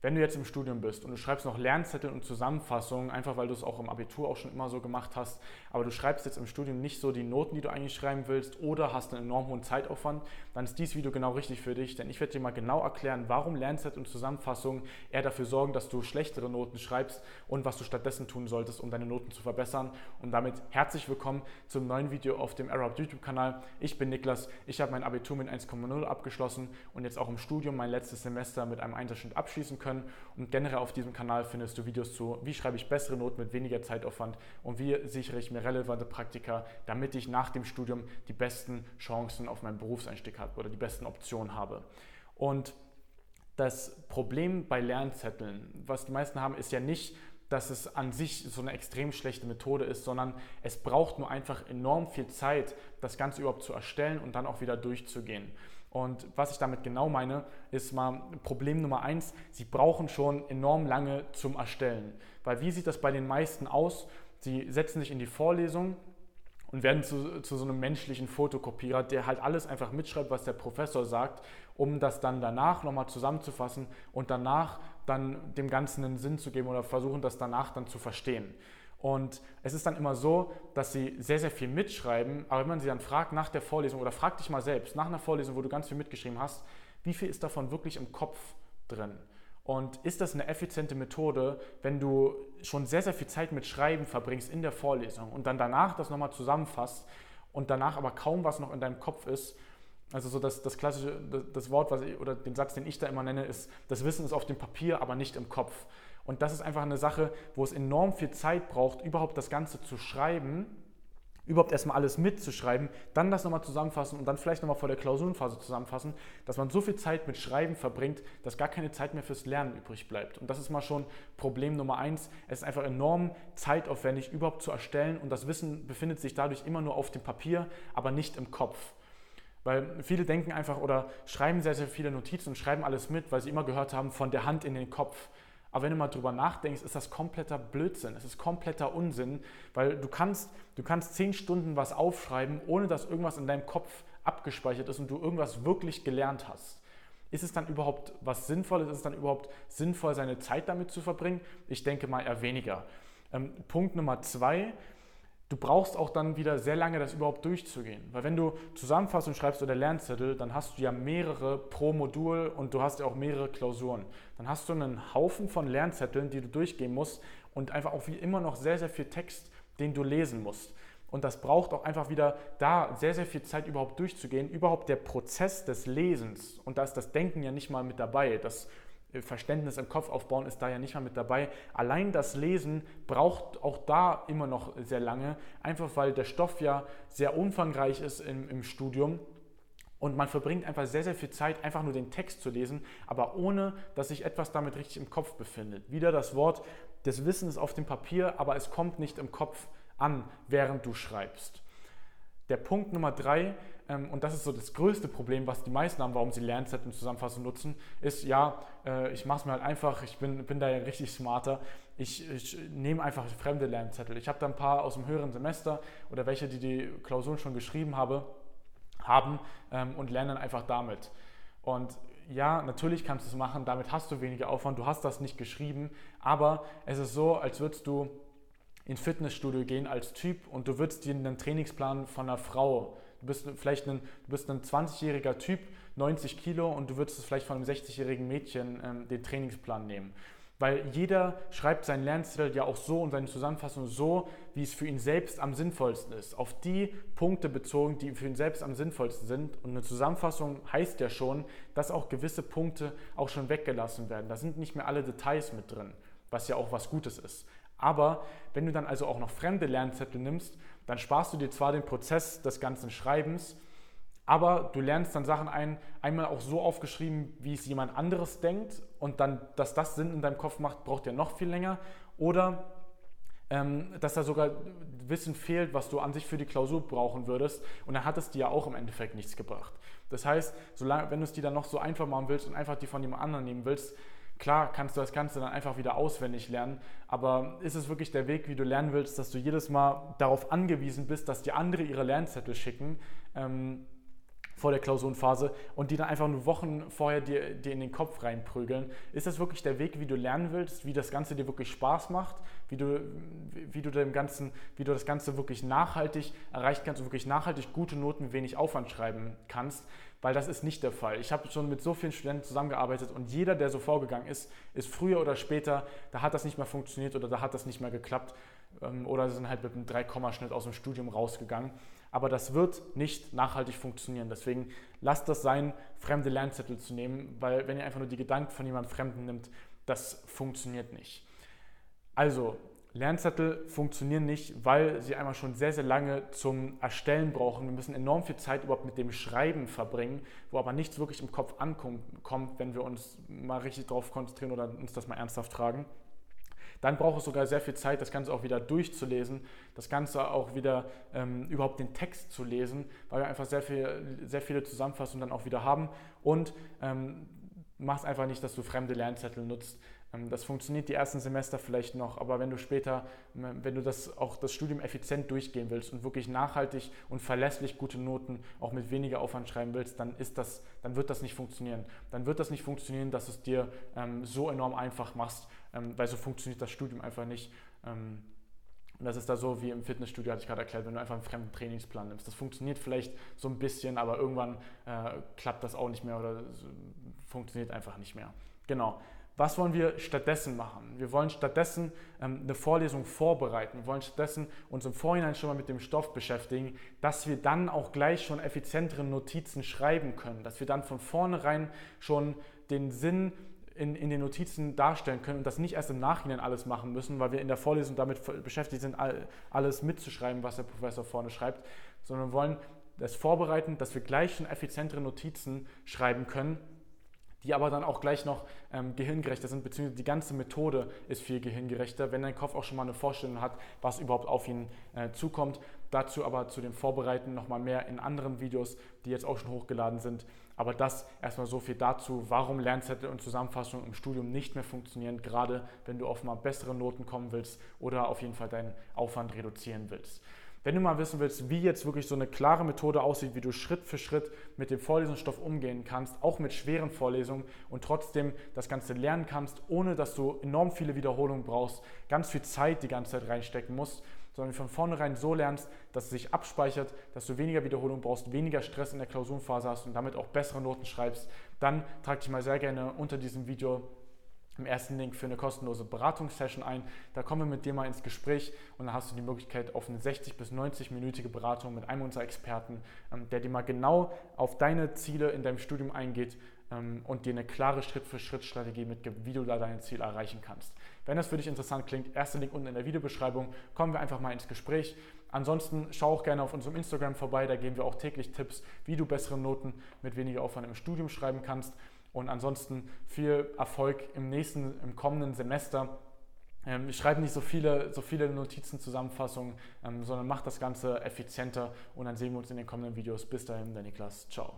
Wenn du jetzt im Studium bist und du schreibst noch Lernzettel und Zusammenfassungen, einfach weil du es auch im Abitur auch schon immer so gemacht hast, aber du schreibst jetzt im Studium nicht so die Noten, die du eigentlich schreiben willst oder hast einen enorm hohen Zeitaufwand, dann ist dieses Video genau richtig für dich, denn ich werde dir mal genau erklären, warum Lernzettel und Zusammenfassungen eher dafür sorgen, dass du schlechtere Noten schreibst und was du stattdessen tun solltest, um deine Noten zu verbessern. Und damit herzlich willkommen zum neuen Video auf dem Arab YouTube-Kanal. Ich bin Niklas, ich habe mein Abitur mit 1,0 abgeschlossen und jetzt auch im Studium mein letztes Semester mit einem Einserschnitt abschließen können können. Und generell auf diesem Kanal findest du Videos zu, wie schreibe ich bessere Noten mit weniger Zeitaufwand und wie sichere ich mir relevante Praktika, damit ich nach dem Studium die besten Chancen auf meinen Berufseinstieg habe oder die besten Optionen habe. Und das Problem bei Lernzetteln, was die meisten haben, ist ja nicht, dass es an sich so eine extrem schlechte Methode ist, sondern es braucht nur einfach enorm viel Zeit, das Ganze überhaupt zu erstellen und dann auch wieder durchzugehen. Und was ich damit genau meine, ist mal Problem Nummer eins, sie brauchen schon enorm lange zum Erstellen. Weil wie sieht das bei den meisten aus? Sie setzen sich in die Vorlesung und werden zu, zu so einem menschlichen Fotokopierer, der halt alles einfach mitschreibt, was der Professor sagt, um das dann danach nochmal zusammenzufassen und danach dann dem Ganzen einen Sinn zu geben oder versuchen, das danach dann zu verstehen. Und es ist dann immer so, dass sie sehr, sehr viel mitschreiben, aber wenn man sie dann fragt nach der Vorlesung oder frag dich mal selbst, nach einer Vorlesung, wo du ganz viel mitgeschrieben hast, wie viel ist davon wirklich im Kopf drin? Und ist das eine effiziente Methode, wenn du schon sehr, sehr viel Zeit mit Schreiben verbringst in der Vorlesung und dann danach das nochmal zusammenfasst und danach aber kaum was noch in deinem Kopf ist? Also so das, das klassische, das Wort, was ich, oder den Satz, den ich da immer nenne, ist, das Wissen ist auf dem Papier, aber nicht im Kopf. Und das ist einfach eine Sache, wo es enorm viel Zeit braucht, überhaupt das Ganze zu schreiben, überhaupt erstmal alles mitzuschreiben, dann das nochmal zusammenfassen und dann vielleicht nochmal vor der Klausurenphase zusammenfassen, dass man so viel Zeit mit Schreiben verbringt, dass gar keine Zeit mehr fürs Lernen übrig bleibt. Und das ist mal schon Problem Nummer eins. Es ist einfach enorm zeitaufwendig, überhaupt zu erstellen und das Wissen befindet sich dadurch immer nur auf dem Papier, aber nicht im Kopf. Weil viele denken einfach oder schreiben sehr, sehr viele Notizen und schreiben alles mit, weil sie immer gehört haben, von der Hand in den Kopf. Aber wenn du mal drüber nachdenkst, ist das kompletter Blödsinn. Es ist kompletter Unsinn, weil du kannst, du kannst zehn Stunden was aufschreiben, ohne dass irgendwas in deinem Kopf abgespeichert ist und du irgendwas wirklich gelernt hast. Ist es dann überhaupt was Sinnvolles? Ist es dann überhaupt sinnvoll, seine Zeit damit zu verbringen? Ich denke mal eher weniger. Ähm, Punkt Nummer zwei, du brauchst auch dann wieder sehr lange, das überhaupt durchzugehen. Weil wenn du Zusammenfassung schreibst oder Lernzettel, dann hast du ja mehrere pro Modul und du hast ja auch mehrere Klausuren. Dann hast du einen Haufen von Lernzetteln, die du durchgehen musst und einfach auch wie immer noch sehr, sehr viel Text, den du lesen musst. Und das braucht auch einfach wieder da sehr, sehr viel Zeit überhaupt durchzugehen. Überhaupt der Prozess des Lesens. Und da ist das Denken ja nicht mal mit dabei. Das Verständnis im Kopf aufbauen ist da ja nicht mal mit dabei. Allein das Lesen braucht auch da immer noch sehr lange, einfach weil der Stoff ja sehr umfangreich ist im, im Studium. Und man verbringt einfach sehr, sehr viel Zeit, einfach nur den Text zu lesen, aber ohne, dass sich etwas damit richtig im Kopf befindet. Wieder das Wort des Wissens auf dem Papier, aber es kommt nicht im Kopf an, während du schreibst. Der Punkt Nummer drei ähm, und das ist so das größte Problem, was die meisten haben, warum sie Lernzettel und Zusammenfassung nutzen, ist, ja, äh, ich mache es mir halt einfach, ich bin, bin da ja richtig smarter, ich, ich nehme einfach fremde Lernzettel. Ich habe da ein paar aus dem höheren Semester oder welche, die die Klausuren schon geschrieben habe, haben ähm, und lerne dann einfach damit. Und ja, natürlich kannst du es machen, damit hast du weniger Aufwand, du hast das nicht geschrieben, aber es ist so, als würdest du ins Fitnessstudio gehen als Typ und du würdest dir einen Trainingsplan von einer Frau Du bist vielleicht ein, du bist ein 20-jähriger Typ, 90 Kilo und du würdest es vielleicht von einem 60-jährigen Mädchen ähm, den Trainingsplan nehmen. Weil jeder schreibt seinen Lernzettel ja auch so und seine Zusammenfassung so, wie es für ihn selbst am sinnvollsten ist. Auf die Punkte bezogen, die für ihn selbst am sinnvollsten sind. Und eine Zusammenfassung heißt ja schon, dass auch gewisse Punkte auch schon weggelassen werden. Da sind nicht mehr alle Details mit drin, was ja auch was Gutes ist. Aber wenn du dann also auch noch fremde Lernzettel nimmst, dann sparst du dir zwar den Prozess des ganzen Schreibens, aber du lernst dann Sachen ein, einmal auch so aufgeschrieben, wie es jemand anderes denkt und dann, dass das Sinn in deinem Kopf macht, braucht ja noch viel länger. Oder ähm, dass da sogar Wissen fehlt, was du an sich für die Klausur brauchen würdest und dann hat es dir ja auch im Endeffekt nichts gebracht. Das heißt, solange, wenn du es dir dann noch so einfach machen willst und einfach die von jemand anderem nehmen willst, Klar kannst du das Ganze dann einfach wieder auswendig lernen, aber ist es wirklich der Weg, wie du lernen willst, dass du jedes Mal darauf angewiesen bist, dass die andere ihre Lernzettel schicken? Ähm, vor der Klausurenphase und die dann einfach nur Wochen vorher dir, dir in den Kopf reinprügeln. Ist das wirklich der Weg, wie du lernen willst, wie das Ganze dir wirklich Spaß macht, wie du, wie du, dem Ganzen, wie du das Ganze wirklich nachhaltig erreichen kannst und wirklich nachhaltig gute Noten wenig Aufwand schreiben kannst? Weil das ist nicht der Fall. Ich habe schon mit so vielen Studenten zusammengearbeitet und jeder, der so vorgegangen ist, ist früher oder später, da hat das nicht mehr funktioniert oder da hat das nicht mehr geklappt ähm, oder sind halt mit einem 3-Schnitt aus dem Studium rausgegangen. Aber das wird nicht nachhaltig funktionieren. Deswegen lasst das sein, fremde Lernzettel zu nehmen, weil wenn ihr einfach nur die Gedanken von jemandem Fremden nimmt, das funktioniert nicht. Also, Lernzettel funktionieren nicht, weil sie einmal schon sehr, sehr lange zum Erstellen brauchen. Wir müssen enorm viel Zeit überhaupt mit dem Schreiben verbringen, wo aber nichts wirklich im Kopf ankommt, wenn wir uns mal richtig darauf konzentrieren oder uns das mal ernsthaft fragen. Dann braucht es sogar sehr viel Zeit, das Ganze auch wieder durchzulesen, das Ganze auch wieder ähm, überhaupt den Text zu lesen, weil wir einfach sehr, viel, sehr viele Zusammenfassungen dann auch wieder haben. Und ähm, mach es einfach nicht, dass du fremde Lernzettel nutzt. Ähm, das funktioniert die ersten Semester vielleicht noch, aber wenn du später, ähm, wenn du das auch das Studium effizient durchgehen willst und wirklich nachhaltig und verlässlich gute Noten auch mit weniger Aufwand schreiben willst, dann ist das, dann wird das nicht funktionieren. Dann wird das nicht funktionieren, dass es dir ähm, so enorm einfach machst, ähm, weil so funktioniert das Studium einfach nicht. Ähm, und das ist da so wie im Fitnessstudio, hatte ich gerade erklärt, wenn du einfach einen fremden Trainingsplan nimmst. Das funktioniert vielleicht so ein bisschen, aber irgendwann äh, klappt das auch nicht mehr oder funktioniert einfach nicht mehr. Genau. Was wollen wir stattdessen machen? Wir wollen stattdessen ähm, eine Vorlesung vorbereiten. Wir wollen stattdessen uns im Vorhinein schon mal mit dem Stoff beschäftigen, dass wir dann auch gleich schon effizientere Notizen schreiben können, dass wir dann von vornherein schon den Sinn in, in den Notizen darstellen können und das nicht erst im Nachhinein alles machen müssen, weil wir in der Vorlesung damit beschäftigt sind, alles mitzuschreiben, was der Professor vorne schreibt, sondern wir wollen das vorbereiten, dass wir gleich schon effizientere Notizen schreiben können, die aber dann auch gleich noch ähm, gehirngerechter sind, beziehungsweise die ganze Methode ist viel gehirngerechter, wenn dein Kopf auch schon mal eine Vorstellung hat, was überhaupt auf ihn äh, zukommt. Dazu aber zu dem Vorbereiten nochmal mehr in anderen Videos, die jetzt auch schon hochgeladen sind. Aber das erstmal so viel dazu, warum Lernzettel und Zusammenfassung im Studium nicht mehr funktionieren, gerade wenn du auf mal bessere Noten kommen willst oder auf jeden Fall deinen Aufwand reduzieren willst. Wenn du mal wissen willst, wie jetzt wirklich so eine klare Methode aussieht, wie du Schritt für Schritt mit dem Vorlesungsstoff umgehen kannst, auch mit schweren Vorlesungen und trotzdem das Ganze lernen kannst, ohne dass du enorm viele Wiederholungen brauchst, ganz viel Zeit die ganze Zeit reinstecken musst, sondern von vornherein so lernst, dass es sich abspeichert, dass du weniger Wiederholung brauchst, weniger Stress in der Klausurenphase hast und damit auch bessere Noten schreibst, dann trag dich mal sehr gerne unter diesem Video im ersten Link für eine kostenlose Beratungssession ein. Da kommen wir mit dir mal ins Gespräch und dann hast du die Möglichkeit auf eine 60 bis 90-minütige Beratung mit einem unserer Experten, ähm, der dir mal genau auf deine Ziele in deinem Studium eingeht ähm, und dir eine klare Schritt-für-Schritt-Strategie mitgibt, wie du da dein Ziel erreichen kannst. Wenn das für dich interessant klingt, erster Link unten in der Videobeschreibung, kommen wir einfach mal ins Gespräch. Ansonsten schau auch gerne auf unserem Instagram vorbei, da geben wir auch täglich Tipps, wie du bessere Noten mit weniger Aufwand im Studium schreiben kannst. Und ansonsten viel Erfolg im nächsten, im kommenden Semester. Ähm, ich schreibe nicht so viele, so viele Notizen, Zusammenfassungen, ähm, sondern mache das Ganze effizienter und dann sehen wir uns in den kommenden Videos. Bis dahin, der Niklas. Ciao.